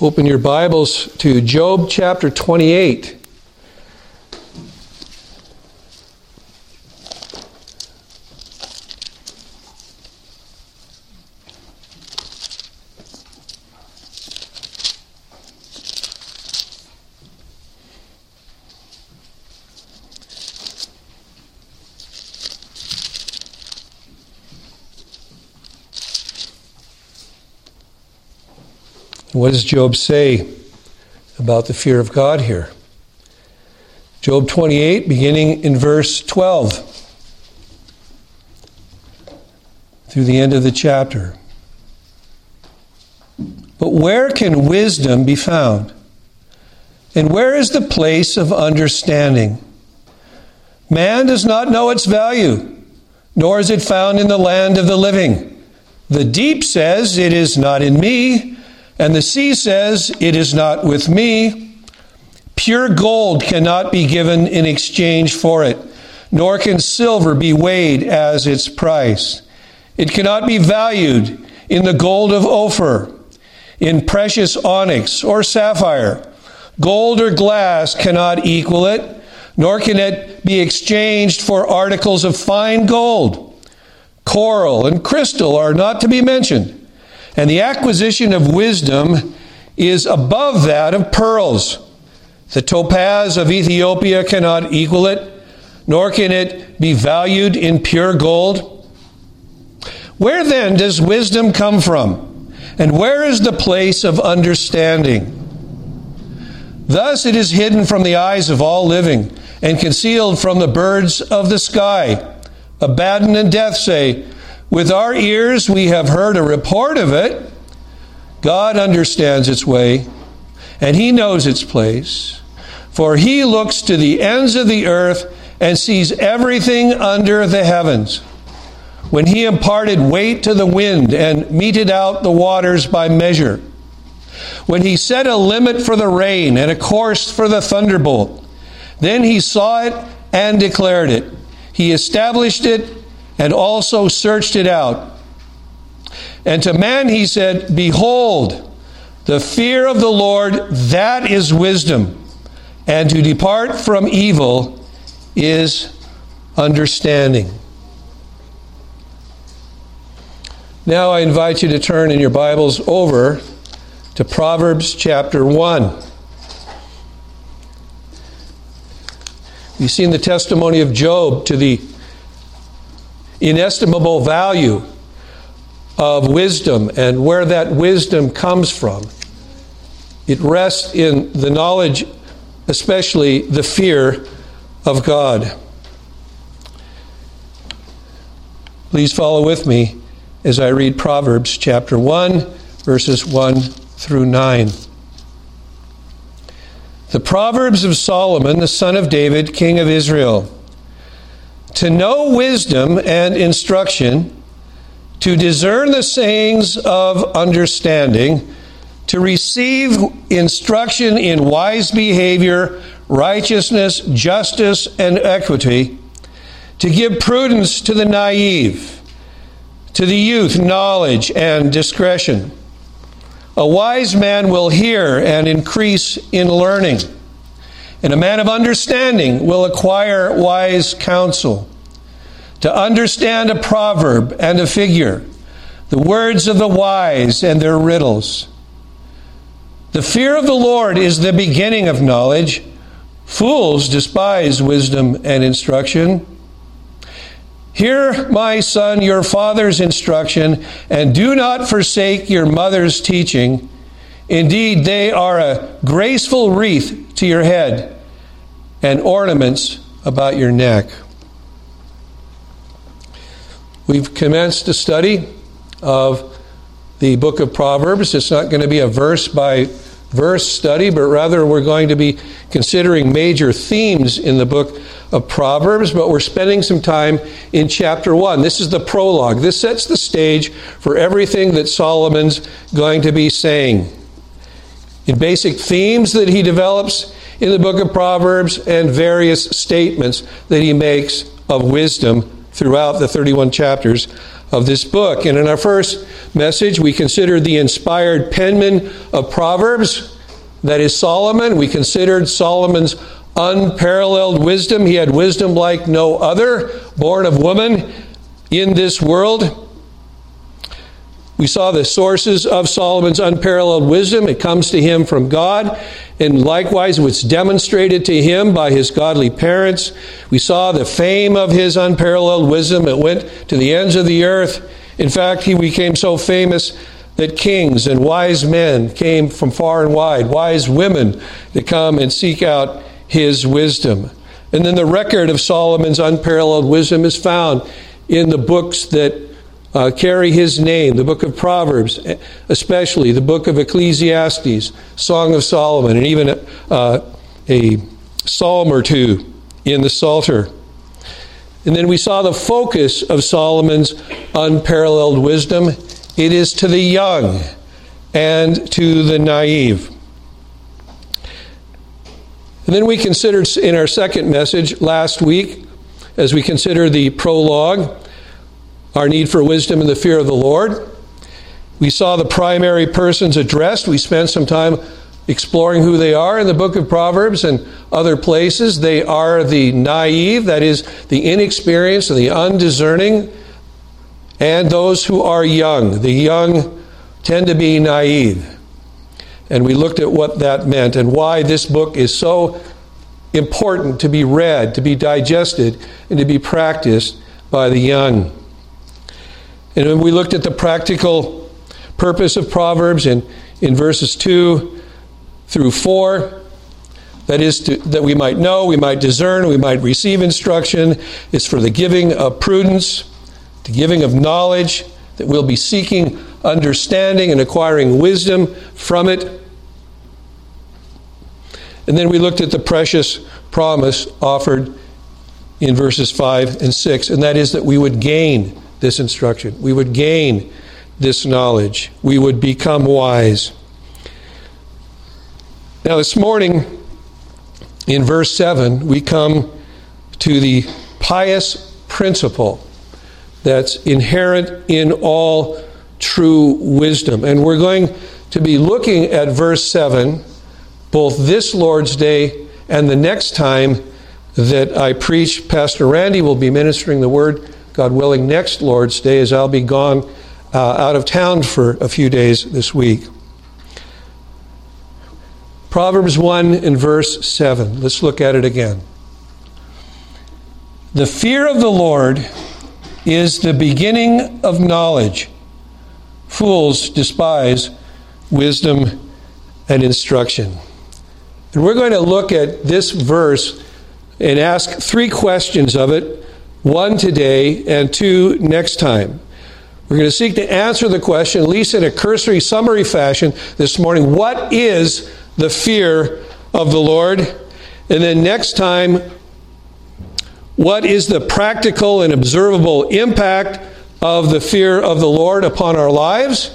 Open your Bibles to Job chapter 28. What does Job say about the fear of God here? Job 28, beginning in verse 12 through the end of the chapter. But where can wisdom be found? And where is the place of understanding? Man does not know its value, nor is it found in the land of the living. The deep says, It is not in me and the sea says, It is not with me. Pure gold cannot be given in exchange for it, nor can silver be weighed as its price. It cannot be valued in the gold of Ophir, in precious onyx or sapphire. Gold or glass cannot equal it, nor can it be exchanged for articles of fine gold. Coral and crystal are not to be mentioned and the acquisition of wisdom is above that of pearls. The topaz of Ethiopia cannot equal it, nor can it be valued in pure gold. Where then does wisdom come from? And where is the place of understanding? Thus it is hidden from the eyes of all living, and concealed from the birds of the sky. Abaddon and death say, with our ears, we have heard a report of it. God understands its way, and He knows its place. For He looks to the ends of the earth and sees everything under the heavens. When He imparted weight to the wind and meted out the waters by measure, when He set a limit for the rain and a course for the thunderbolt, then He saw it and declared it. He established it and also searched it out. And to man he said, Behold, the fear of the Lord, that is wisdom, and to depart from evil is understanding. Now I invite you to turn in your Bibles over to Proverbs chapter 1. We've seen the testimony of Job to the inestimable value of wisdom and where that wisdom comes from. It rests in the knowledge, especially the fear of God. Please follow with me as I read Proverbs chapter 1, verses 1 through 9. The Proverbs of Solomon, the son of David, king of Israel to know wisdom and instruction, to discern the sayings of understanding, to receive instruction in wise behavior, righteousness, justice, and equity, to give prudence to the naive, to the youth knowledge and discretion. A wise man will hear and increase in learning and a man of understanding will acquire wise counsel. To understand a proverb and a figure, the words of the wise and their riddles. The fear of the Lord is the beginning of knowledge. Fools despise wisdom and instruction. Hear, my son, your father's instruction, and do not forsake your mother's teaching. Indeed, they are a graceful wreath to your head and ornaments about your neck. We've commenced a study of the book of Proverbs. It's not going to be a verse by verse study, but rather we're going to be considering major themes in the book of Proverbs, but we're spending some time in chapter 1. This is the prologue. This sets the stage for everything that Solomon's going to be saying. In basic themes that he develops, in the book of Proverbs and various statements that he makes of wisdom throughout the 31 chapters of this book. And in our first message, we considered the inspired penman of Proverbs, that is Solomon. We considered Solomon's unparalleled wisdom. He had wisdom like no other, born of woman in this world. We saw the sources of Solomon's unparalleled wisdom. It comes to him from God, and likewise, it's demonstrated to him by his godly parents. We saw the fame of his unparalleled wisdom. It went to the ends of the earth. In fact, he became so famous that kings and wise men came from far and wide, wise women to come and seek out his wisdom. And then the record of Solomon's unparalleled wisdom is found in the books that uh, carry his name, the book of Proverbs, especially the book of Ecclesiastes, Song of Solomon, and even uh, a psalm or two in the Psalter. And then we saw the focus of Solomon's unparalleled wisdom. It is to the young and to the naive. And then we considered in our second message last week, as we consider the prologue, our need for wisdom and the fear of the Lord. We saw the primary persons addressed. We spent some time exploring who they are in the book of Proverbs and other places. They are the naive, that is, the inexperienced and the undiscerning, and those who are young. The young tend to be naive. And we looked at what that meant and why this book is so important to be read, to be digested, and to be practiced by the young. And we looked at the practical purpose of Proverbs in, in verses 2 through 4, that is, to, that we might know, we might discern, we might receive instruction, is for the giving of prudence, the giving of knowledge, that we'll be seeking understanding and acquiring wisdom from it. And then we looked at the precious promise offered in verses 5 and 6, and that is that we would gain this instruction. We would gain this knowledge. We would become wise. Now, this morning, in verse 7, we come to the pious principle that's inherent in all true wisdom. And we're going to be looking at verse 7 both this Lord's Day and the next time that I preach. Pastor Randy will be ministering the word God willing, next Lord's Day, as I'll be gone uh, out of town for a few days this week. Proverbs 1 and verse 7. Let's look at it again. The fear of the Lord is the beginning of knowledge. Fools despise wisdom and instruction. And we're going to look at this verse and ask three questions of it one today and two next time. We're going to seek to answer the question, at least in a cursory summary fashion this morning what is the fear of the Lord? And then next time, what is the practical and observable impact of the fear of the Lord upon our lives?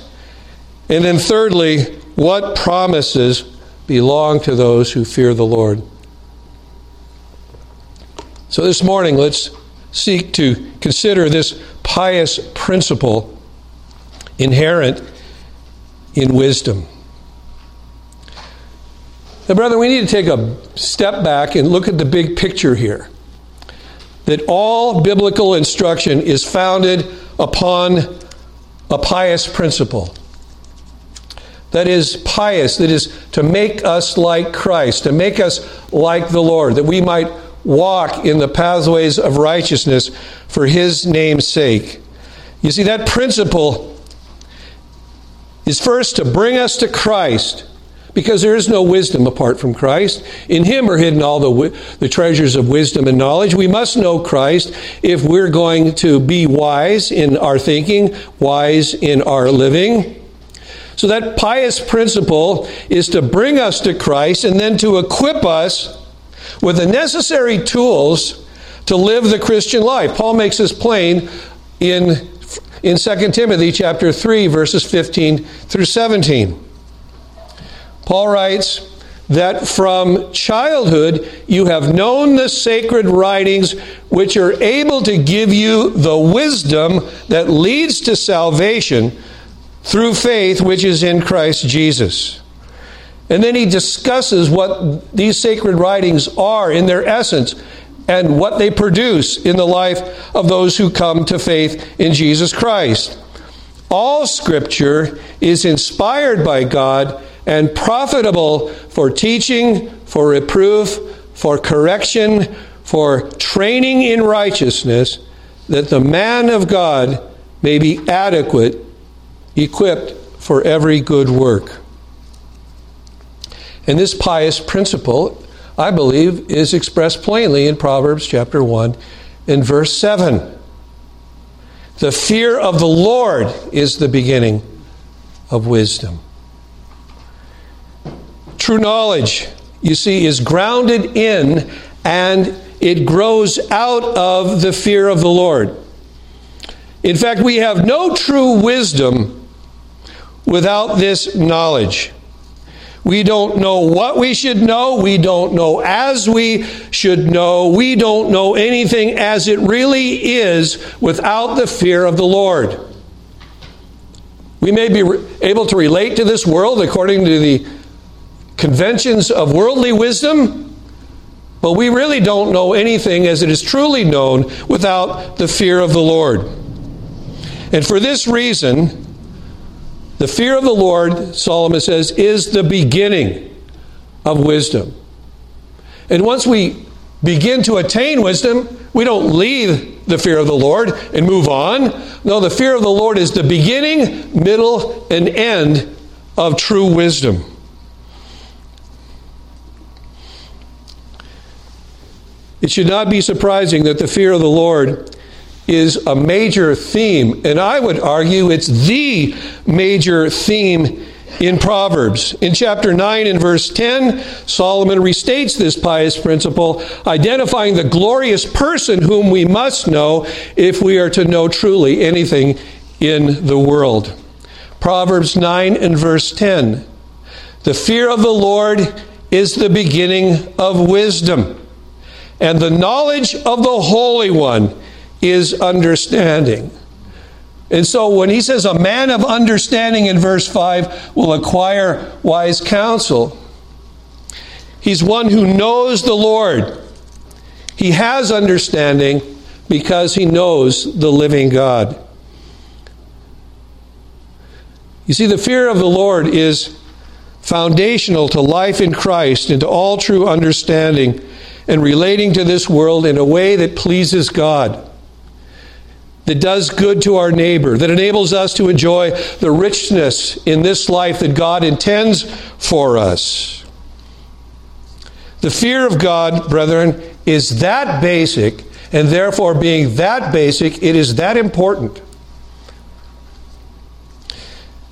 And then thirdly, what promises belong to those who fear the Lord? So this morning, let's seek to consider this pious principle inherent in wisdom. Now, brother, we need to take a step back and look at the big picture here. That all biblical instruction is founded upon a pious principle. That is pious, that is to make us like Christ, to make us like the Lord, that we might walk in the pathways of righteousness for his name's sake. You see, that principle is first to bring us to Christ because there is no wisdom apart from Christ. In Him are hidden all the, the treasures of wisdom and knowledge. We must know Christ if we're going to be wise in our thinking, wise in our living. So, that pious principle is to bring us to Christ and then to equip us with the necessary tools to live the Christian life. Paul makes this plain in, in 2 Timothy chapter 3, verses 15 through 17. Paul writes, that from childhood you have known the sacred writings, which are able to give you the wisdom that leads to salvation through faith which is in Christ Jesus. And then he discusses what these sacred writings are in their essence and what they produce in the life of those who come to faith in Jesus Christ. All scripture is inspired by God and profitable for teaching, for reproof, for correction, for training in righteousness, that the man of God may be adequate, equipped for every good work. And this pious principle, I believe, is expressed plainly in Proverbs chapter 1 and verse 7. The fear of the Lord is the beginning of wisdom. True knowledge, you see, is grounded in and it grows out of the fear of the Lord. In fact, we have no true wisdom without this knowledge. We don't know what we should know. We don't know as we should know. We don't know anything as it really is without the fear of the Lord. We may be able to relate to this world according to the conventions of worldly wisdom, but we really don't know anything as it is truly known without the fear of the Lord. And for this reason, the fear of the Lord, Solomon says, is the beginning of wisdom. And once we begin to attain wisdom, we don't leave the fear of the Lord and move on. No, the fear of the Lord is the beginning, middle, and end of true wisdom. It should not be surprising that the fear of the Lord is a major theme, and I would argue it's the major theme in Proverbs. In chapter 9 and verse 10, Solomon restates this pious principle, identifying the glorious person whom we must know if we are to know truly anything in the world. Proverbs 9 and verse 10 The fear of the Lord is the beginning of wisdom and the knowledge of the Holy One is understanding. And so when he says a man of understanding in verse 5 will acquire wise counsel, he's one who knows the Lord. He has understanding because he knows the living God. You see, the fear of the Lord is foundational to life in Christ and to all true understanding and relating to this world in a way that pleases God, that does good to our neighbor, that enables us to enjoy the richness in this life that God intends for us. The fear of God, brethren, is that basic, and therefore, being that basic, it is that important.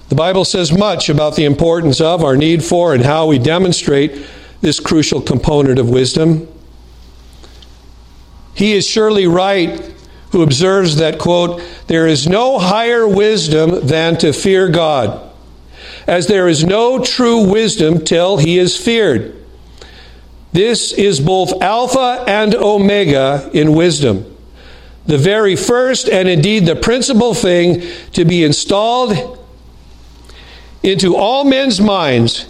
The Bible says much about the importance of, our need for, and how we demonstrate this crucial component of wisdom. He is surely right who observes that, quote, there is no higher wisdom than to fear God, as there is no true wisdom till he is feared. This is both Alpha and Omega in wisdom. The very first and indeed the principal thing to be installed into all men's minds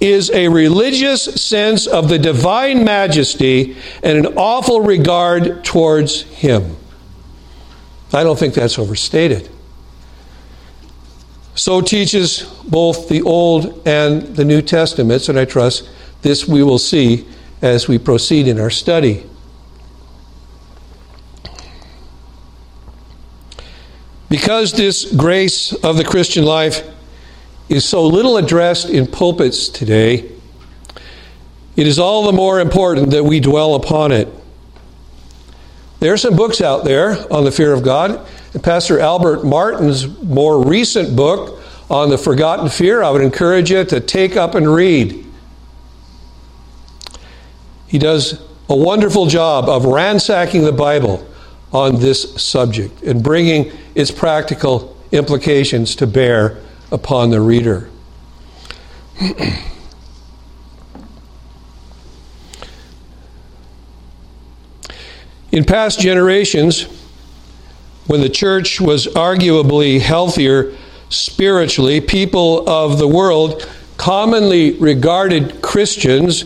is a religious sense of the divine majesty and an awful regard towards Him. I don't think that's overstated. So teaches both the Old and the New Testaments, and I trust this we will see as we proceed in our study. Because this grace of the Christian life is so little addressed in pulpits today, it is all the more important that we dwell upon it. There are some books out there on the fear of God. Pastor Albert Martin's more recent book on the forgotten fear, I would encourage you to take up and read. He does a wonderful job of ransacking the Bible on this subject and bringing its practical implications to bear upon the reader. In past generations, when the church was arguably healthier spiritually, people of the world commonly regarded Christians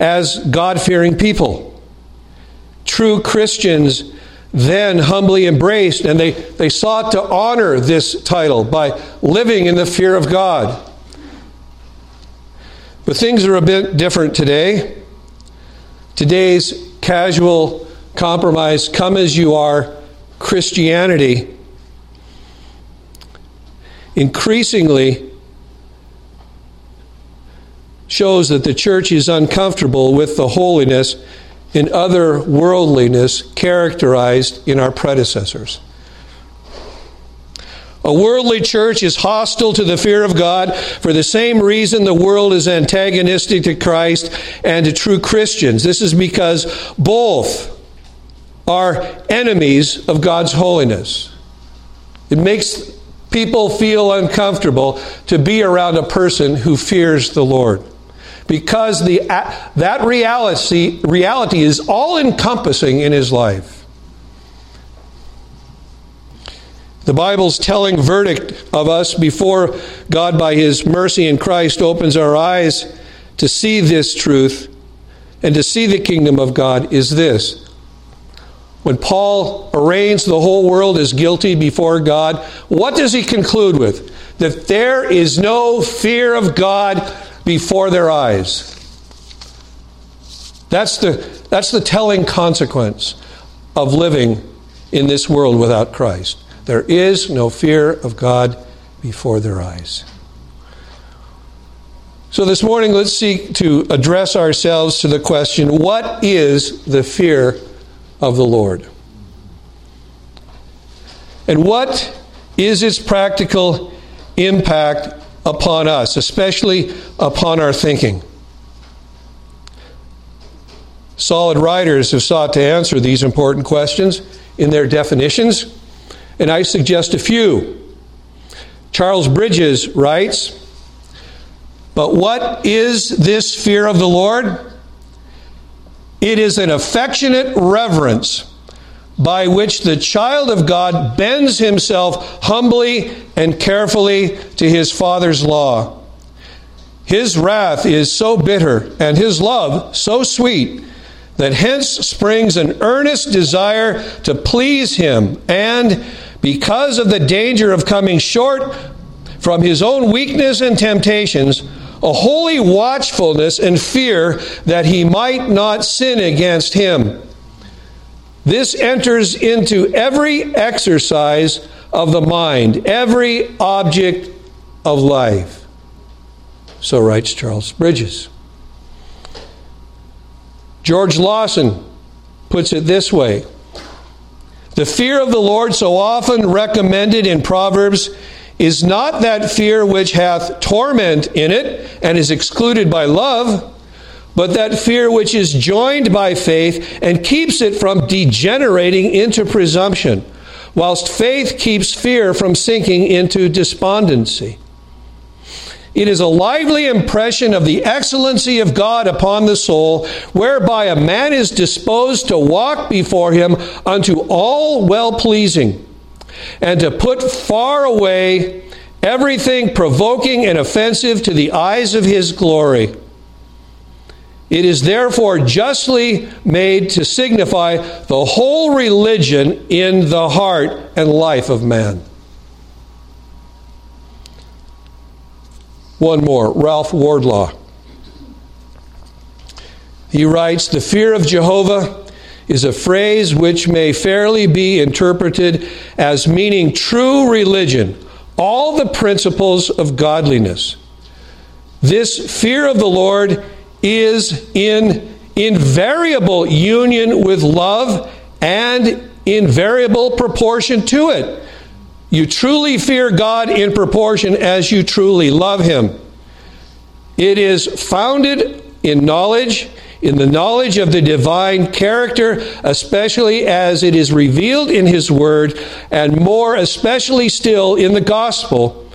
as God fearing people. True Christians then humbly embraced and they, they sought to honor this title by living in the fear of God. But things are a bit different today. Today's casual compromise, come as you are Christianity, increasingly shows that the church is uncomfortable with the holiness and other worldliness characterized in our predecessors. A worldly church is hostile to the fear of God for the same reason the world is antagonistic to Christ and to true Christians. This is because both are enemies of God's holiness. It makes people feel uncomfortable to be around a person who fears the Lord because the, that reality, reality is all encompassing in his life. The Bible's telling verdict of us before God, by His mercy in Christ, opens our eyes to see this truth and to see the kingdom of God is this. When Paul arraigns the whole world as guilty before God, what does he conclude with? That there is no fear of God before their eyes. That's the, that's the telling consequence of living in this world without Christ. There is no fear of God before their eyes. So this morning, let's seek to address ourselves to the question what is the fear of the Lord? And what is its practical impact upon us, especially upon our thinking? Solid writers have sought to answer these important questions in their definitions and I suggest a few. Charles Bridges writes, But what is this fear of the Lord? It is an affectionate reverence by which the child of God bends himself humbly and carefully to his Father's law. His wrath is so bitter and his love so sweet that hence springs an earnest desire to please him and because of the danger of coming short from his own weakness and temptations, a holy watchfulness and fear that he might not sin against him. This enters into every exercise of the mind, every object of life. So writes Charles Bridges. George Lawson puts it this way the fear of the Lord, so often recommended in Proverbs, is not that fear which hath torment in it and is excluded by love, but that fear which is joined by faith and keeps it from degenerating into presumption, whilst faith keeps fear from sinking into despondency. It is a lively impression of the excellency of God upon the soul, whereby a man is disposed to walk before him unto all well pleasing, and to put far away everything provoking and offensive to the eyes of his glory. It is therefore justly made to signify the whole religion in the heart and life of man. One more, Ralph Wardlaw. He writes The fear of Jehovah is a phrase which may fairly be interpreted as meaning true religion, all the principles of godliness. This fear of the Lord is in invariable union with love and invariable proportion to it. You truly fear God in proportion as you truly love Him. It is founded in knowledge, in the knowledge of the divine character, especially as it is revealed in His Word, and more especially still in the gospel,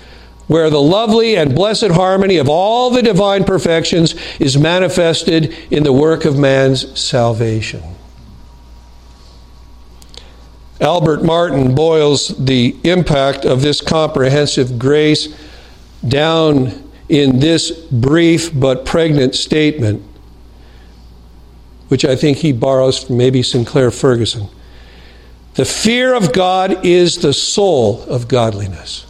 where the lovely and blessed harmony of all the divine perfections is manifested in the work of man's salvation. Albert Martin boils the impact of this comprehensive grace down in this brief but pregnant statement, which I think he borrows from maybe Sinclair Ferguson. The fear of God is the soul of godliness.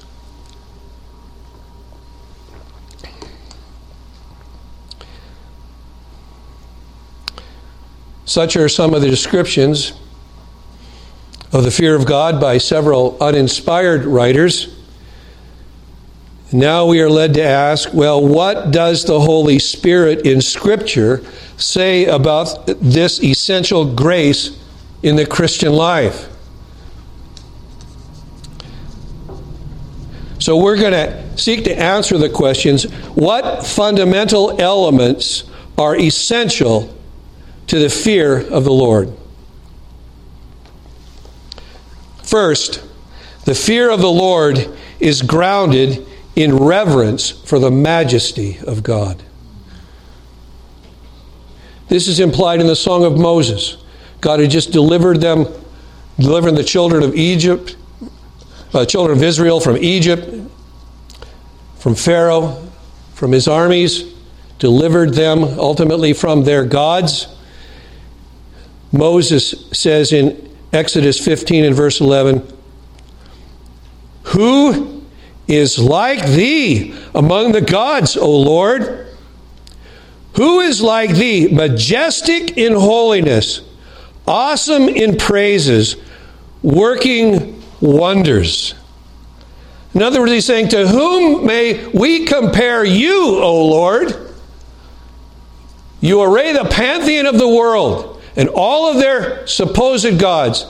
Such are some of the descriptions of the fear of God by several uninspired writers. Now we are led to ask well, what does the Holy Spirit in Scripture say about this essential grace in the Christian life? So we're going to seek to answer the questions what fundamental elements are essential to the fear of the Lord? First, the fear of the Lord is grounded in reverence for the majesty of God. This is implied in the Song of Moses. God had just delivered them, delivering the children of Egypt, uh, children of Israel from Egypt, from Pharaoh, from his armies, delivered them ultimately from their gods. Moses says in Exodus 15 and verse 11 Who is like thee among the gods, O Lord? Who is like thee, majestic in holiness, awesome in praises, working wonders? In other words, he's saying, To whom may we compare you, O Lord? You array the pantheon of the world and all of their supposed gods.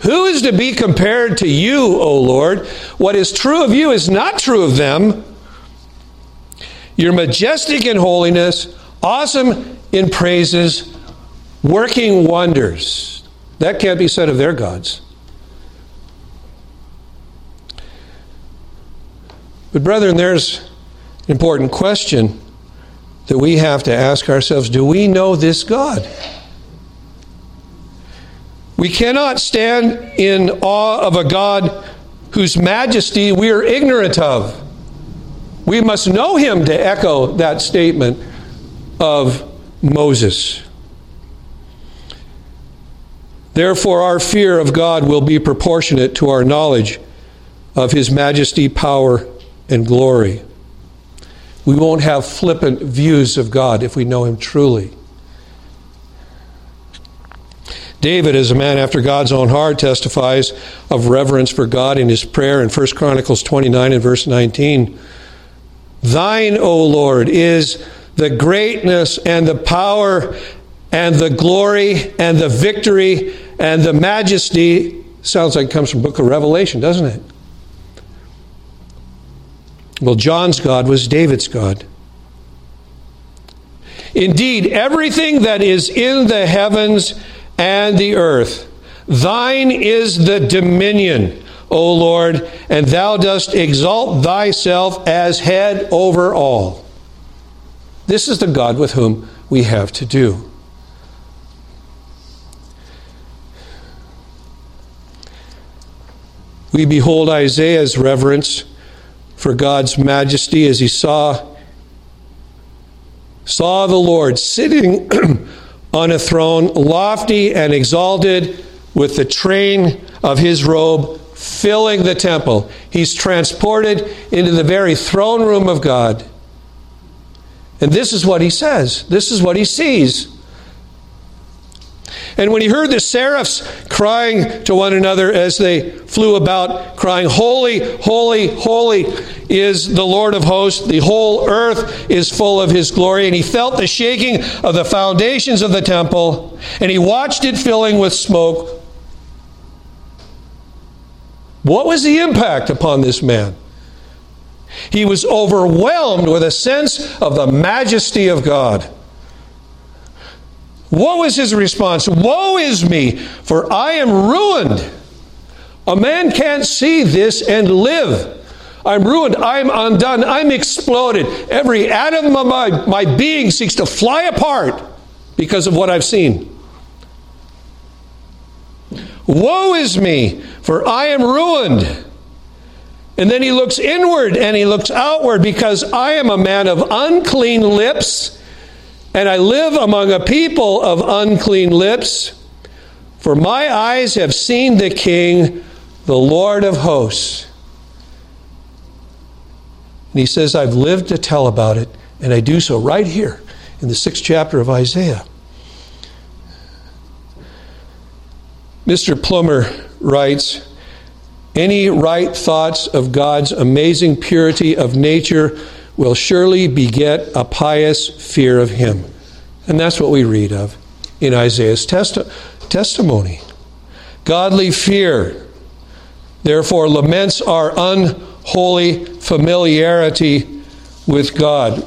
Who is to be compared to you, O Lord? What is true of you is not true of them. You're majestic in holiness, awesome in praises, working wonders. That can't be said of their gods. But, brethren, there's an important question that we have to ask ourselves do we know this God? We cannot stand in awe of a God whose majesty we are ignorant of. We must know him to echo that statement of Moses. Therefore, our fear of God will be proportionate to our knowledge of his majesty, power, and glory. We won't have flippant views of God if we know him truly. David, as a man after God's own heart, testifies of reverence for God in his prayer in 1 Chronicles 29 and verse 19. Thine, O Lord, is the greatness and the power and the glory and the victory and the majesty. Sounds like it comes from book of Revelation, doesn't it? Well, John's God was David's God. Indeed, everything that is in the heavens and the earth. Thine is the dominion, O Lord, and thou dost exalt thyself as head over all. This is the God with whom we have to do. We behold Isaiah's reverence for God's majesty as he saw saw the Lord sitting on a throne, lofty and exalted, with the train of his robe filling the temple. He's transported into the very throne room of God. And this is what he says. This is what he sees. And when he heard the seraphs crying to one another as they flew about, crying, Holy, holy, holy is the Lord of hosts, the whole earth is full of his glory. And he felt the shaking of the foundations of the temple, and he watched it filling with smoke. What was the impact upon this man? He was overwhelmed with a sense of the majesty of God. What was his response? Woe is me, for I am ruined. A man can't see this and live. I'm ruined. I'm undone. I'm exploded. Every atom of my, my being seeks to fly apart because of what I've seen. Woe is me, for I am ruined. And then he looks inward and he looks outward because I am a man of unclean lips and I live among a people of unclean lips. For my eyes have seen the King, the Lord of hosts. And he says, I've lived to tell about it, and I do so right here in the sixth chapter of Isaiah. Mr. Plummer writes, any right thoughts of God's amazing purity of nature will surely beget a pious fear of Him. And that's what we read of in Isaiah's testi- testimony. Godly fear, therefore, laments our unholy familiarity with God.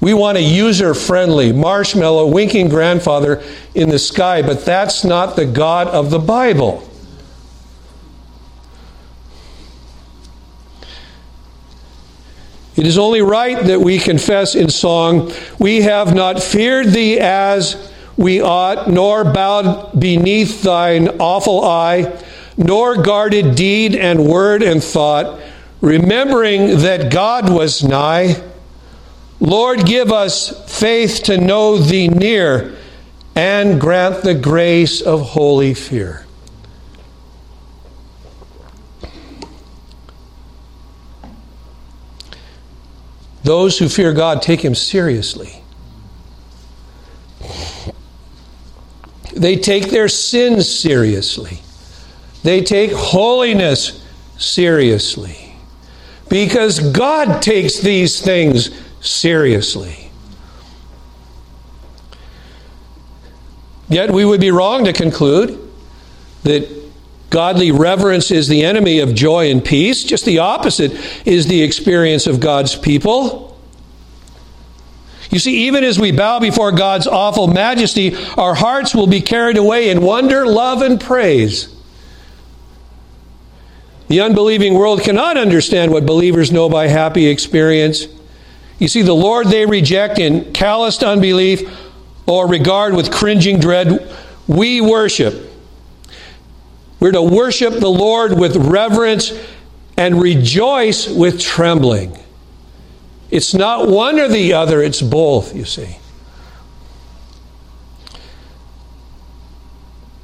We want a user friendly, marshmallow, winking grandfather in the sky, but that's not the God of the Bible. It is only right that we confess in song, We have not feared thee as we ought, nor bowed beneath thine awful eye, nor guarded deed and word and thought, remembering that God was nigh Lord, give us faith to know thee near and grant the grace of holy fear. Those who fear God take him seriously. They take their sins seriously. They take holiness seriously. Because God takes these things seriously. Yet we would be wrong to conclude that godly reverence is the enemy of joy and peace. Just the opposite is the experience of God's people. You see, even as we bow before God's awful majesty, our hearts will be carried away in wonder, love, and praise. The unbelieving world cannot understand what believers know by happy experience. You see, the Lord they reject in calloused unbelief or regard with cringing dread. We worship. We're to worship the Lord with reverence and rejoice with trembling. It's not one or the other, it's both, you see.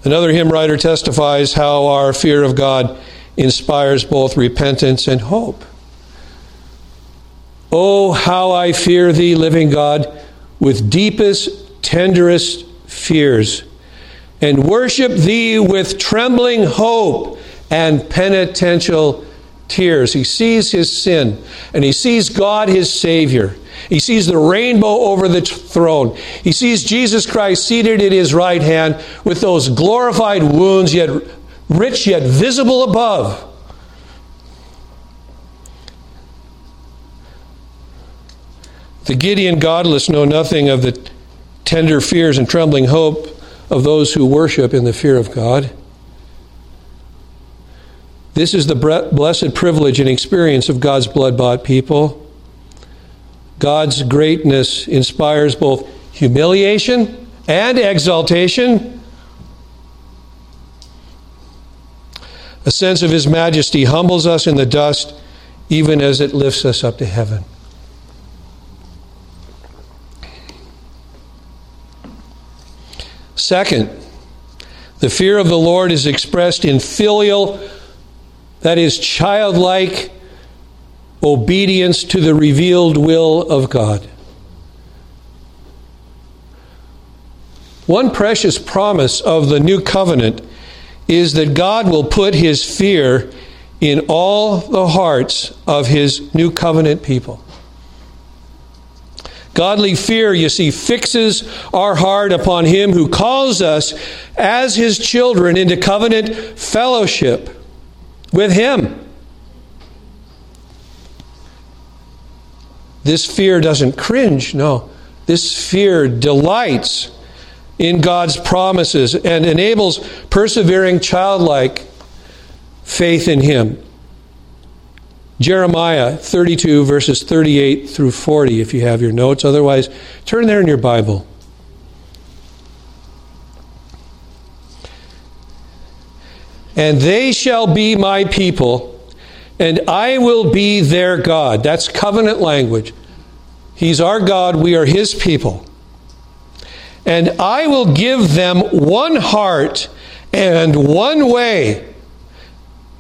Another hymn writer testifies how our fear of God inspires both repentance and hope. Oh, how I fear thee, living God, with deepest, tenderest fears, and worship thee with trembling hope and penitential tears. He sees his sin, and he sees God, his Savior. He sees the rainbow over the throne. He sees Jesus Christ seated at his right hand with those glorified wounds, yet rich, yet visible above. The giddy and godless know nothing of the tender fears and trembling hope of those who worship in the fear of God. This is the blessed privilege and experience of God's blood bought people. God's greatness inspires both humiliation and exaltation. A sense of His majesty humbles us in the dust, even as it lifts us up to heaven. Second, the fear of the Lord is expressed in filial, that is, childlike obedience to the revealed will of God. One precious promise of the new covenant is that God will put his fear in all the hearts of his new covenant people. Godly fear, you see, fixes our heart upon Him who calls us as His children into covenant fellowship with Him. This fear doesn't cringe, no. This fear delights in God's promises and enables persevering childlike faith in Him. Jeremiah 32, verses 38 through 40, if you have your notes. Otherwise, turn there in your Bible. And they shall be my people, and I will be their God. That's covenant language. He's our God, we are his people. And I will give them one heart and one way.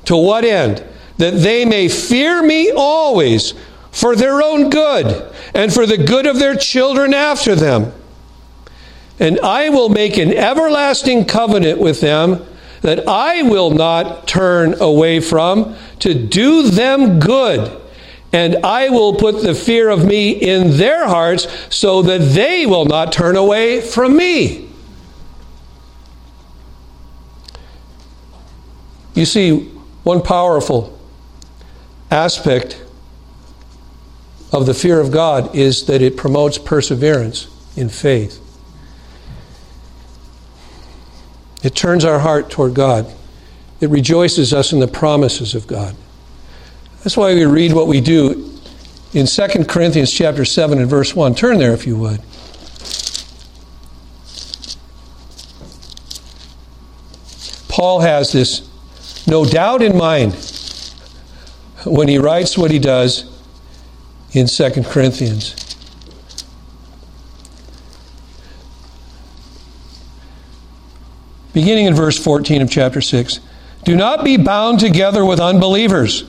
To what end? That they may fear me always for their own good and for the good of their children after them. And I will make an everlasting covenant with them that I will not turn away from to do them good. And I will put the fear of me in their hearts so that they will not turn away from me. You see, one powerful aspect of the fear of God is that it promotes perseverance in faith. It turns our heart toward God. It rejoices us in the promises of God. That's why we read what we do in 2 Corinthians chapter 7 and verse 1. Turn there if you would. Paul has this no doubt in mind when he writes what he does in 2 Corinthians. Beginning in verse 14 of chapter 6 Do not be bound together with unbelievers.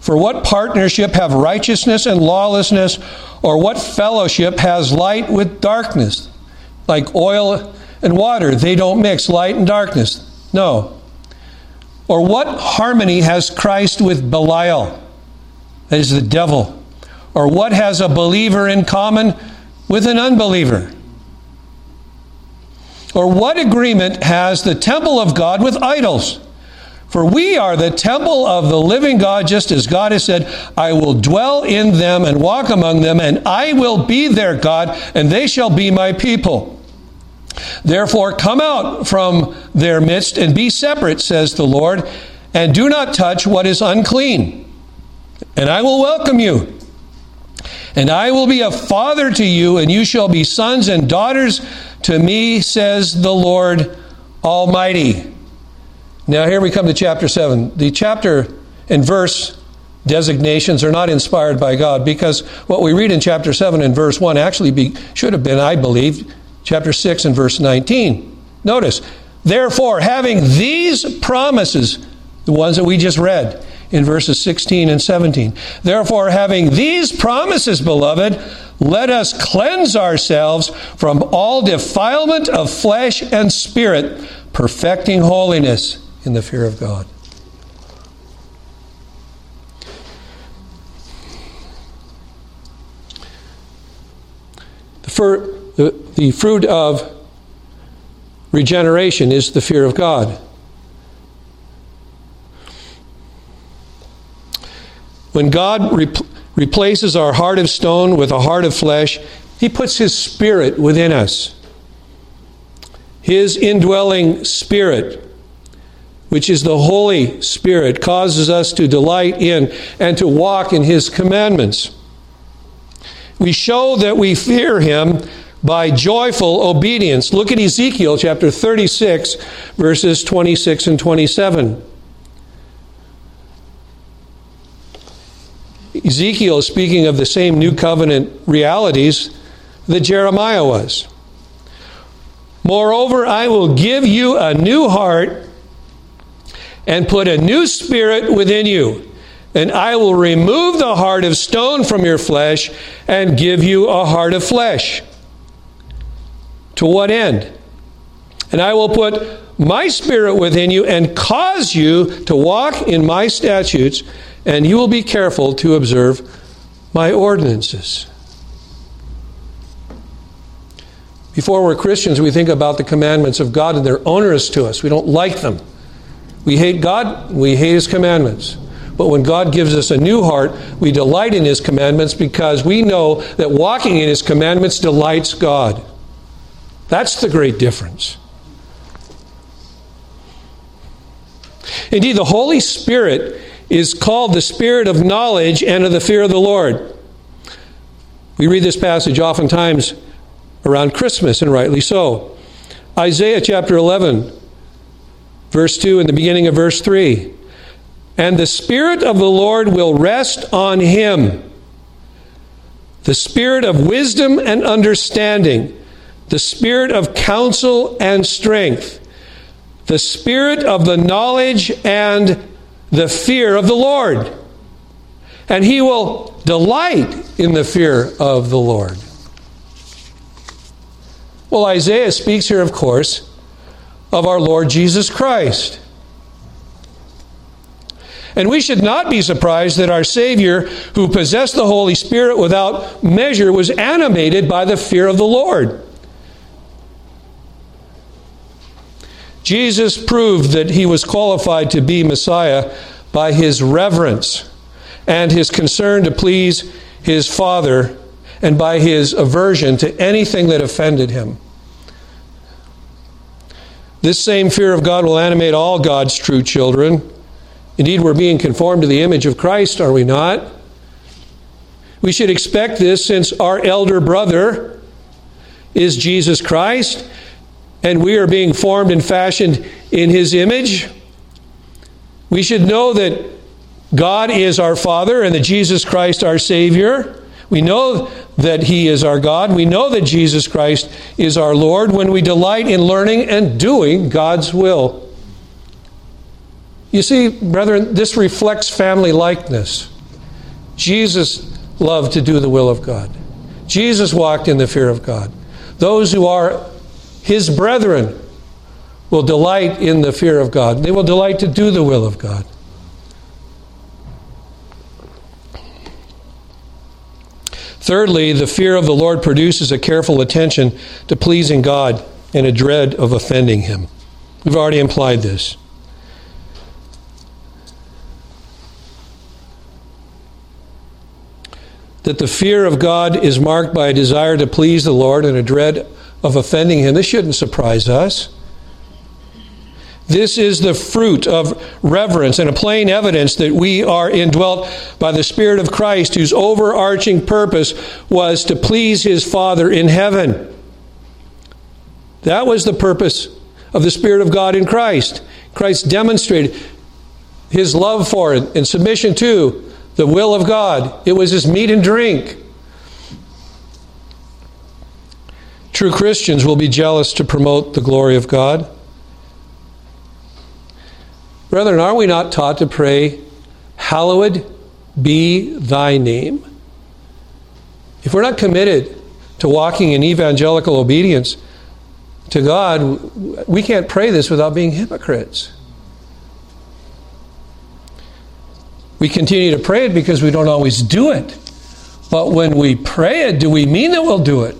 For what partnership have righteousness and lawlessness, or what fellowship has light with darkness? Like oil and water, they don't mix light and darkness. No. Or what harmony has Christ with Belial? That is the devil. Or what has a believer in common with an unbeliever? Or what agreement has the temple of God with idols? For we are the temple of the living God, just as God has said, I will dwell in them and walk among them, and I will be their God, and they shall be my people. Therefore, come out from their midst and be separate, says the Lord, and do not touch what is unclean. And I will welcome you. And I will be a father to you, and you shall be sons and daughters to me, says the Lord Almighty. Now, here we come to chapter 7. The chapter and verse designations are not inspired by God because what we read in chapter 7 and verse 1 actually be, should have been, I believe, chapter 6 and verse 19. Notice, therefore, having these promises, the ones that we just read in verses 16 and 17, therefore, having these promises, beloved, let us cleanse ourselves from all defilement of flesh and spirit, perfecting holiness in the fear of God. The, fir- the, the fruit of regeneration is the fear of God. When God re- replaces our heart of stone with a heart of flesh, He puts His Spirit within us. His indwelling Spirit which is the Holy Spirit, causes us to delight in and to walk in His commandments. We show that we fear Him by joyful obedience. Look at Ezekiel chapter 36, verses 26 and 27. Ezekiel is speaking of the same new covenant realities that Jeremiah was. Moreover, I will give you a new heart and put a new spirit within you. And I will remove the heart of stone from your flesh and give you a heart of flesh. To what end? And I will put my spirit within you and cause you to walk in my statutes, and you will be careful to observe my ordinances. Before we're Christians, we think about the commandments of God and they're onerous to us. We don't like them. We hate God, we hate His commandments. But when God gives us a new heart, we delight in His commandments because we know that walking in His commandments delights God. That's the great difference. Indeed, the Holy Spirit is called the Spirit of knowledge and of the fear of the Lord. We read this passage oftentimes around Christmas, and rightly so. Isaiah chapter 11 Verse 2 and the beginning of verse 3. And the Spirit of the Lord will rest on him the Spirit of wisdom and understanding, the Spirit of counsel and strength, the Spirit of the knowledge and the fear of the Lord. And he will delight in the fear of the Lord. Well, Isaiah speaks here, of course, of our Lord Jesus Christ. And we should not be surprised that our Savior, who possessed the Holy Spirit without measure, was animated by the fear of the Lord. Jesus proved that he was qualified to be Messiah by his reverence and his concern to please his Father and by his aversion to anything that offended him. This same fear of God will animate all God's true children. Indeed, we're being conformed to the image of Christ, are we not? We should expect this since our elder brother is Jesus Christ, and we are being formed and fashioned in his image. We should know that God is our Father and that Jesus Christ our Savior. We know that He is our God. We know that Jesus Christ is our Lord when we delight in learning and doing God's will. You see, brethren, this reflects family likeness. Jesus loved to do the will of God. Jesus walked in the fear of God. Those who are His brethren will delight in the fear of God. They will delight to do the will of God. Thirdly, the fear of the Lord produces a careful attention to pleasing God and a dread of offending Him. We've already implied this. That the fear of God is marked by a desire to please the Lord and a dread of offending Him. This shouldn't surprise us. This is the fruit of reverence and a plain evidence that we are indwelt by the Spirit of Christ, whose overarching purpose was to please his Father in heaven. That was the purpose of the Spirit of God in Christ. Christ demonstrated his love for it and submission to the will of God. It was his meat and drink. True Christians will be jealous to promote the glory of God. Brethren, are we not taught to pray, Hallowed be thy name? If we're not committed to walking in evangelical obedience to God, we can't pray this without being hypocrites. We continue to pray it because we don't always do it. But when we pray it, do we mean that we'll do it?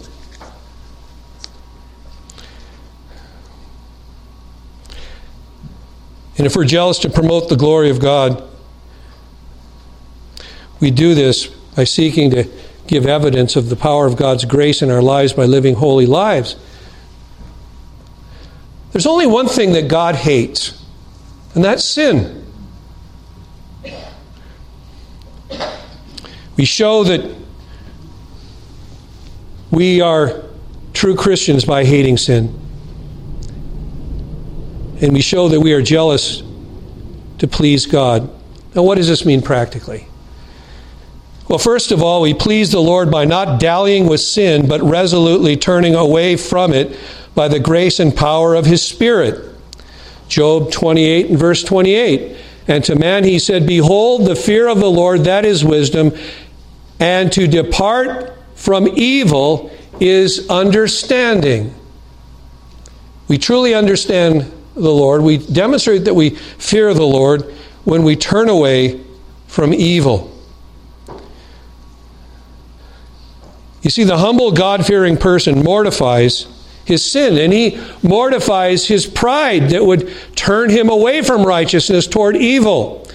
And if we're jealous to promote the glory of God, we do this by seeking to give evidence of the power of God's grace in our lives by living holy lives. There's only one thing that God hates, and that's sin. We show that we are true Christians by hating sin and we show that we are jealous to please God. Now, what does this mean practically? Well, first of all, we please the Lord by not dallying with sin, but resolutely turning away from it by the grace and power of His Spirit. Job 28 and verse 28. And to man he said, Behold, the fear of the Lord, that is wisdom, and to depart from evil is understanding. We truly understand the Lord. We demonstrate that we fear the Lord when we turn away from evil. You see, the humble, God fearing person mortifies his sin, and he mortifies his pride that would turn him away from righteousness toward evil.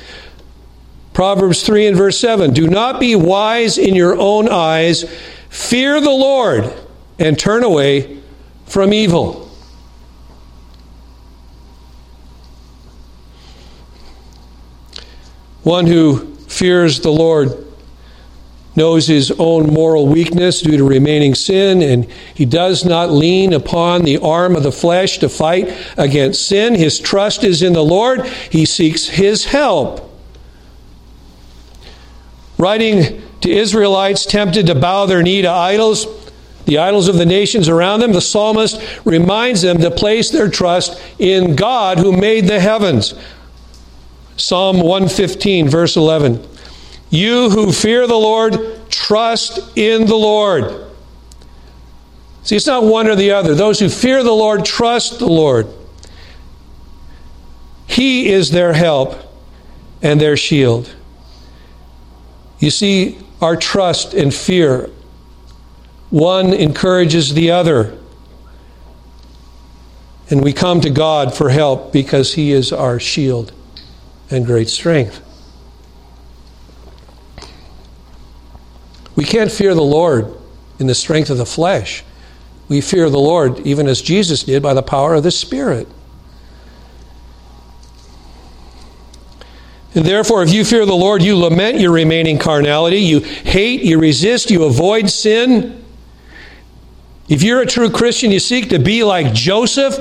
Proverbs 3 and verse 7 Do not be wise in your own eyes, fear the Lord, and turn away from evil. One who fears the Lord knows his own moral weakness due to remaining sin, and he does not lean upon the arm of the flesh to fight against sin. His trust is in the Lord, he seeks his help. Writing to Israelites tempted to bow their knee to idols, the idols of the nations around them, the psalmist reminds them to place their trust in God who made the heavens. Psalm 115, verse 11. You who fear the Lord, trust in the Lord. See, it's not one or the other. Those who fear the Lord trust the Lord. He is their help and their shield. You see, our trust and fear, one encourages the other. And we come to God for help because He is our shield and great strength. We can't fear the Lord in the strength of the flesh. We fear the Lord, even as Jesus did, by the power of the Spirit. And therefore, if you fear the Lord, you lament your remaining carnality, you hate, you resist, you avoid sin. If you're a true Christian, you seek to be like Joseph,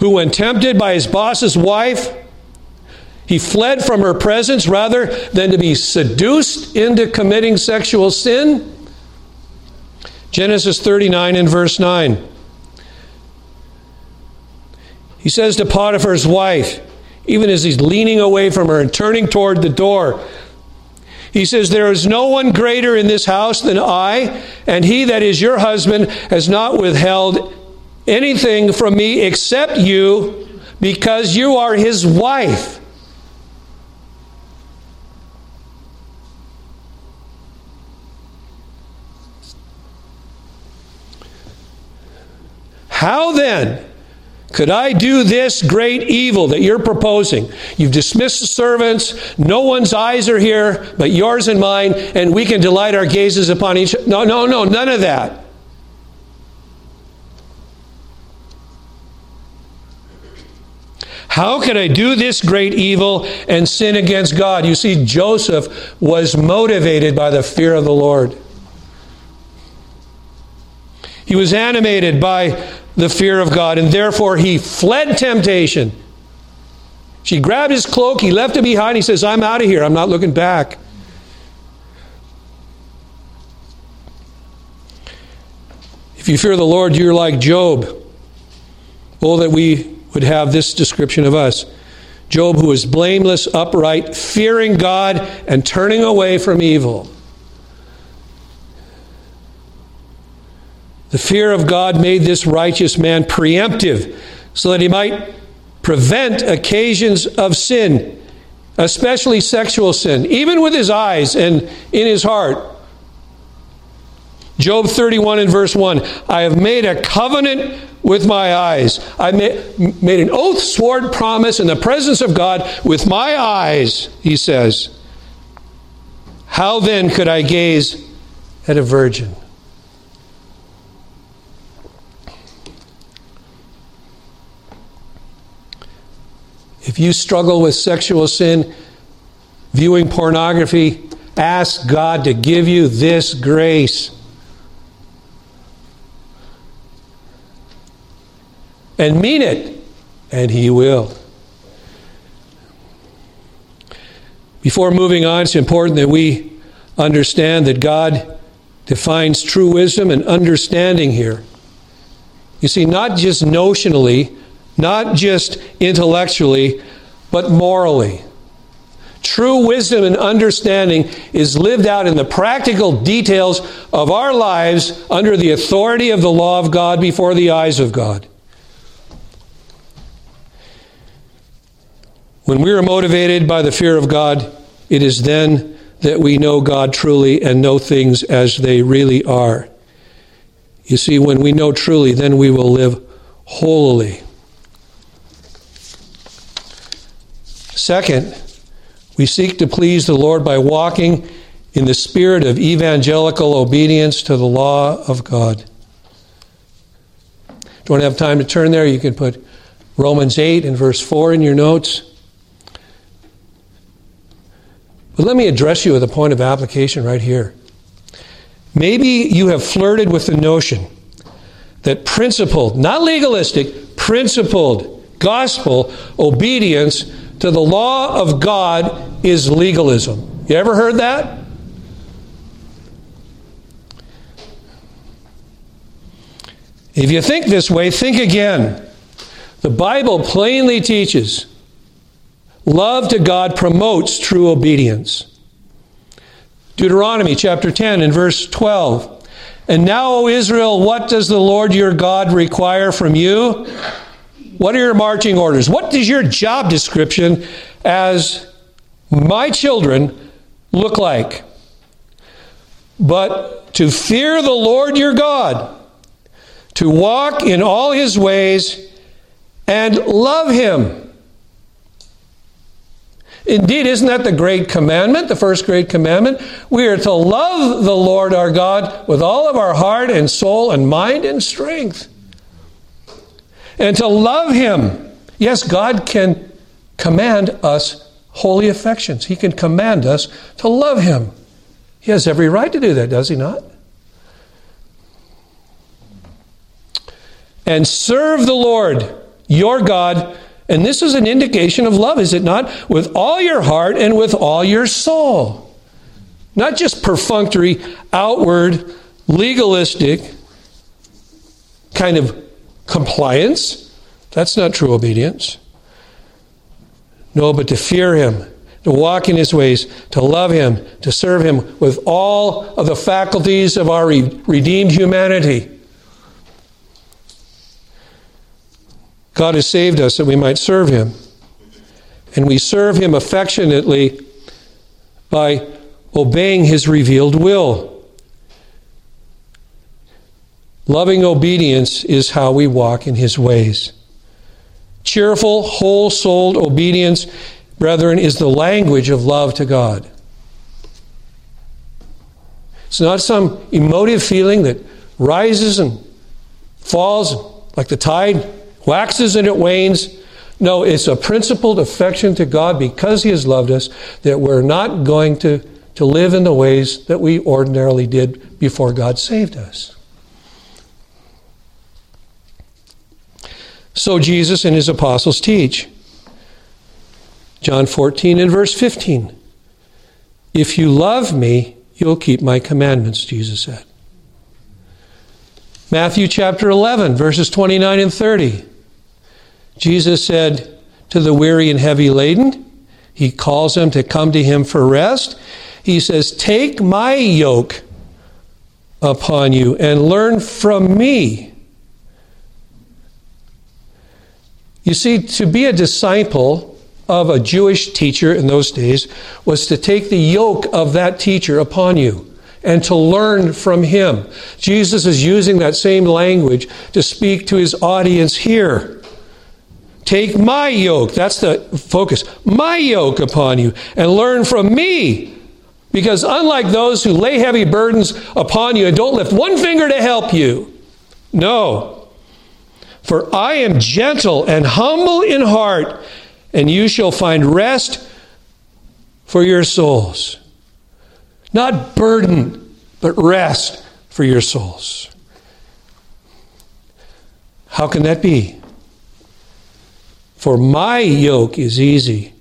who, when tempted by his boss's wife, he fled from her presence rather than to be seduced into committing sexual sin. Genesis 39 and verse 9. He says to Potiphar's wife, even as he's leaning away from her and turning toward the door, he says, There is no one greater in this house than I, and he that is your husband has not withheld anything from me except you, because you are his wife. How then could I do this great evil that you're proposing? You've dismissed the servants. No one's eyes are here but yours and mine, and we can delight our gazes upon each other. No, no, no, none of that. How could I do this great evil and sin against God? You see, Joseph was motivated by the fear of the Lord. He was animated by the fear of God, and therefore he fled temptation. She grabbed his cloak, he left it behind. He says, I'm out of here, I'm not looking back. If you fear the Lord, you're like Job. Oh, that we would have this description of us. Job, who is blameless, upright, fearing God, and turning away from evil. The fear of God made this righteous man preemptive so that he might prevent occasions of sin, especially sexual sin, even with his eyes and in his heart. Job 31 and verse 1 I have made a covenant with my eyes. I made an oath, sworn promise in the presence of God with my eyes, he says. How then could I gaze at a virgin? If you struggle with sexual sin, viewing pornography, ask God to give you this grace. And mean it, and He will. Before moving on, it's important that we understand that God defines true wisdom and understanding here. You see, not just notionally, not just intellectually, but morally. True wisdom and understanding is lived out in the practical details of our lives under the authority of the law of God before the eyes of God. When we are motivated by the fear of God, it is then that we know God truly and know things as they really are. You see, when we know truly, then we will live holily. Second, we seek to please the Lord by walking in the spirit of evangelical obedience to the law of God. Don't have time to turn there. You can put Romans 8 and verse 4 in your notes. But let me address you with a point of application right here. Maybe you have flirted with the notion that principled, not legalistic, principled gospel obedience to the law of God is legalism. You ever heard that? If you think this way, think again. The Bible plainly teaches love to God promotes true obedience. Deuteronomy chapter 10 and verse 12. And now, O Israel, what does the Lord your God require from you? What are your marching orders? What does your job description as my children look like? But to fear the Lord your God, to walk in all his ways, and love him Indeed, isn't that the great commandment, the first great commandment? We are to love the Lord our God with all of our heart and soul and mind and strength. And to love Him. Yes, God can command us holy affections. He can command us to love Him. He has every right to do that, does He not? And serve the Lord your God and this is an indication of love, is it not? With all your heart and with all your soul. Not just perfunctory, outward, legalistic kind of compliance. That's not true obedience. No, but to fear Him, to walk in His ways, to love Him, to serve Him with all of the faculties of our redeemed humanity. God has saved us that we might serve Him. And we serve Him affectionately by obeying His revealed will. Loving obedience is how we walk in His ways. Cheerful, whole souled obedience, brethren, is the language of love to God. It's not some emotive feeling that rises and falls like the tide waxes and it wanes. No, it's a principled affection to God because He has loved us that we're not going to, to live in the ways that we ordinarily did before God saved us. So Jesus and His apostles teach. John 14 and verse 15. If you love me, you'll keep my commandments, Jesus said. Matthew chapter 11, verses 29 and 30. Jesus said to the weary and heavy laden, He calls them to come to Him for rest. He says, Take my yoke upon you and learn from me. You see, to be a disciple of a Jewish teacher in those days was to take the yoke of that teacher upon you and to learn from him. Jesus is using that same language to speak to his audience here. Take my yoke, that's the focus, my yoke upon you, and learn from me. Because unlike those who lay heavy burdens upon you and don't lift one finger to help you, no. For I am gentle and humble in heart, and you shall find rest for your souls. Not burden, but rest for your souls. How can that be? For my yoke is easy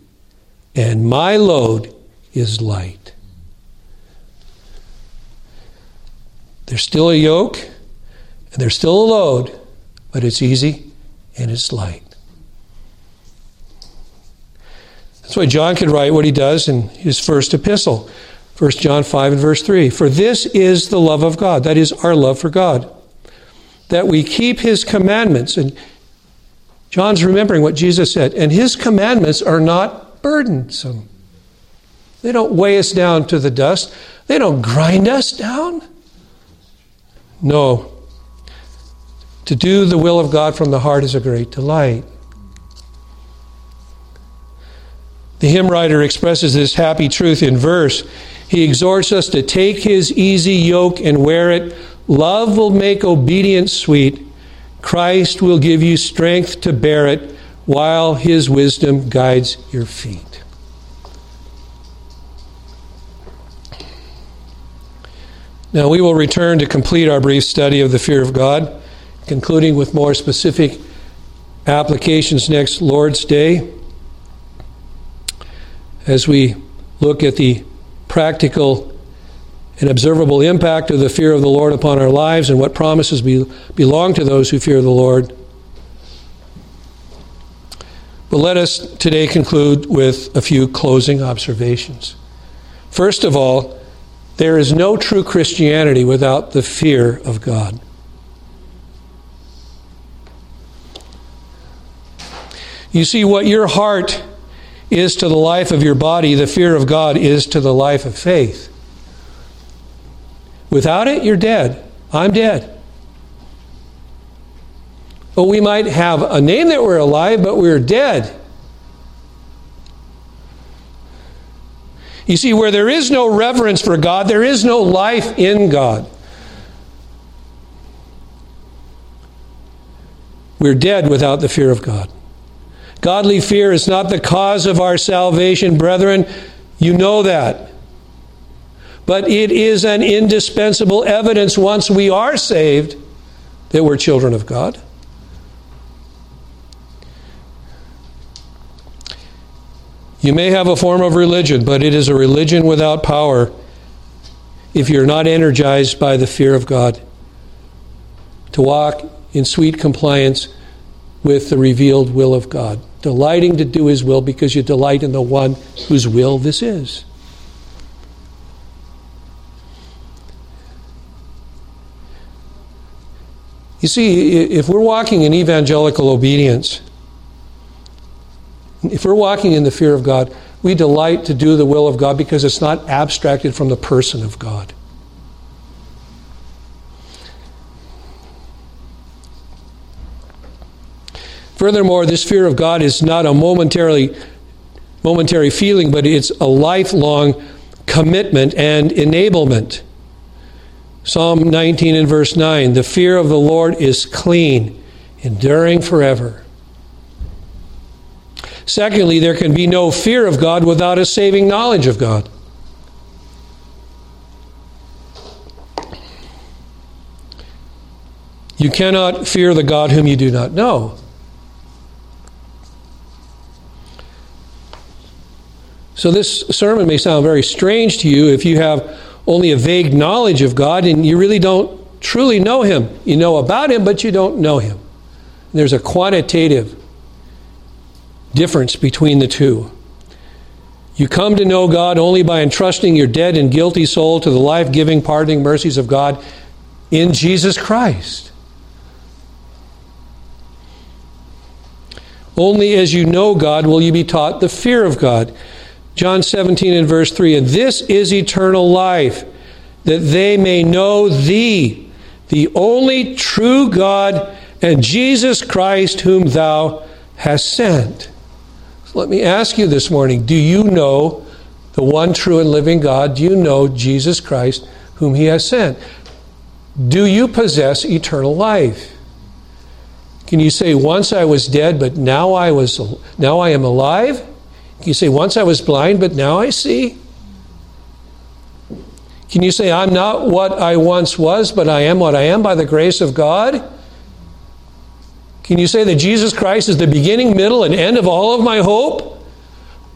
and my load is light. There's still a yoke and there's still a load, but it's easy and it's light. That's why John could write what he does in his first epistle, 1 John 5 and verse 3. For this is the love of God, that is our love for God, that we keep his commandments. And John's remembering what Jesus said, and his commandments are not burdensome. They don't weigh us down to the dust, they don't grind us down. No. To do the will of God from the heart is a great delight. The hymn writer expresses this happy truth in verse. He exhorts us to take his easy yoke and wear it. Love will make obedience sweet. Christ will give you strength to bear it while his wisdom guides your feet. Now, we will return to complete our brief study of the fear of God, concluding with more specific applications next Lord's Day as we look at the practical and observable impact of the fear of the Lord upon our lives and what promises be, belong to those who fear the Lord. But let us today conclude with a few closing observations. First of all, there is no true Christianity without the fear of God. You see, what your heart is to the life of your body, the fear of God is to the life of faith. Without it, you're dead. I'm dead. But we might have a name that we're alive, but we're dead. You see, where there is no reverence for God, there is no life in God. We're dead without the fear of God. Godly fear is not the cause of our salvation, brethren. You know that. But it is an indispensable evidence once we are saved that we're children of God. You may have a form of religion, but it is a religion without power if you're not energized by the fear of God to walk in sweet compliance with the revealed will of God, delighting to do His will because you delight in the one whose will this is. You see, if we're walking in evangelical obedience, if we're walking in the fear of God, we delight to do the will of God because it's not abstracted from the person of God. Furthermore, this fear of God is not a momentarily momentary feeling, but it's a lifelong commitment and enablement. Psalm 19 and verse 9 The fear of the Lord is clean, enduring forever. Secondly, there can be no fear of God without a saving knowledge of God. You cannot fear the God whom you do not know. So, this sermon may sound very strange to you if you have only a vague knowledge of God and you really don't truly know Him. You know about Him, but you don't know Him. There's a quantitative difference between the two. You come to know God only by entrusting your dead and guilty soul to the life giving, pardoning mercies of God in Jesus Christ. Only as you know God will you be taught the fear of God. John 17 and verse 3 And this is eternal life, that they may know Thee, the only true God, and Jesus Christ, whom Thou hast sent. Let me ask you this morning do you know the one true and living God? Do you know Jesus Christ, whom He has sent? Do you possess eternal life? Can you say, once I was dead, but now I, was, now I am alive? You say, once I was blind, but now I see? Can you say, I'm not what I once was, but I am what I am by the grace of God? Can you say that Jesus Christ is the beginning, middle, and end of all of my hope?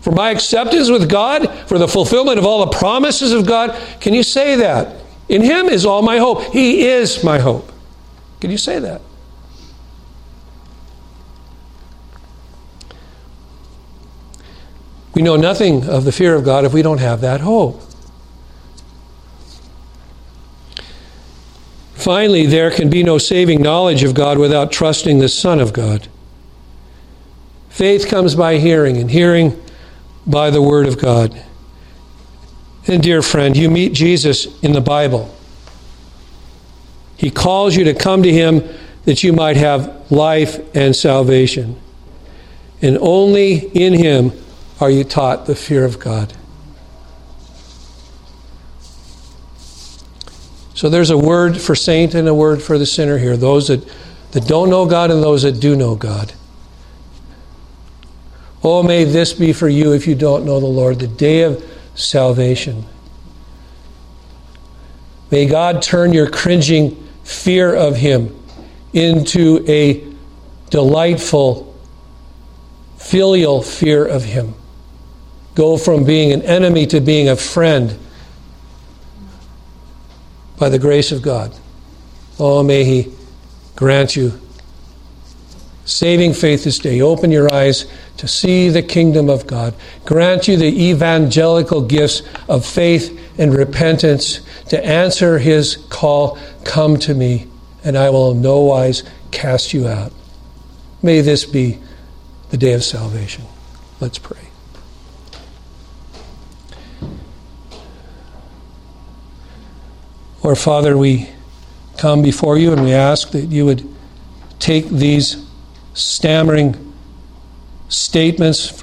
For my acceptance with God, for the fulfillment of all the promises of God? Can you say that? In Him is all my hope. He is my hope. Can you say that? We know nothing of the fear of God if we don't have that hope. Finally, there can be no saving knowledge of God without trusting the Son of God. Faith comes by hearing, and hearing by the Word of God. And, dear friend, you meet Jesus in the Bible. He calls you to come to Him that you might have life and salvation. And only in Him are you taught the fear of God. So there's a word for saint and a word for the sinner here those that, that don't know God and those that do know God. Oh, may this be for you if you don't know the Lord, the day of salvation. May God turn your cringing fear of Him into a delightful, filial fear of Him. Go from being an enemy to being a friend by the grace of God. Oh, may He grant you saving faith this day. Open your eyes to see the kingdom of God. Grant you the evangelical gifts of faith and repentance to answer his call Come to me, and I will in no wise cast you out. May this be the day of salvation. Let's pray. Our Father, we come before you and we ask that you would take these stammering statements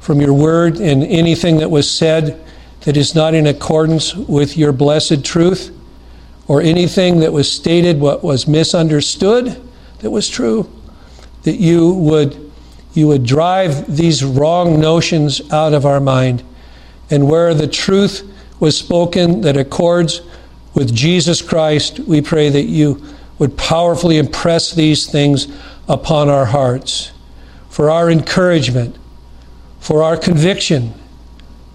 from your word and anything that was said that is not in accordance with your blessed truth, or anything that was stated what was misunderstood that was true, that you would you would drive these wrong notions out of our mind. And where the truth was spoken that accords with Jesus Christ, we pray that you would powerfully impress these things upon our hearts for our encouragement, for our conviction,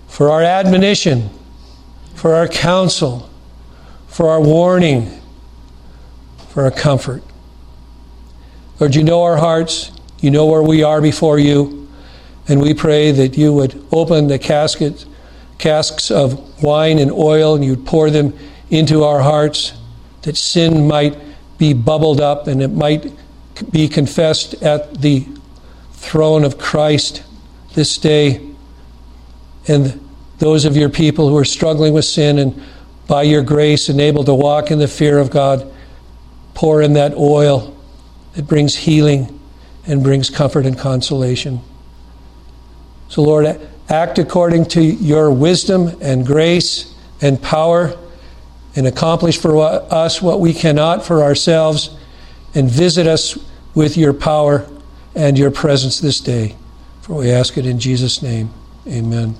for our admonition, for our counsel, for our warning, for our comfort. Lord, you know our hearts. You know where we are before you. And we pray that you would open the casket, casks of wine and oil and you'd pour them into our hearts, that sin might be bubbled up and it might be confessed at the throne of Christ this day. And those of your people who are struggling with sin and by your grace and able to walk in the fear of God, pour in that oil that brings healing and brings comfort and consolation. So, Lord, act according to your wisdom and grace and power and accomplish for us what we cannot for ourselves and visit us with your power and your presence this day. For we ask it in Jesus' name. Amen.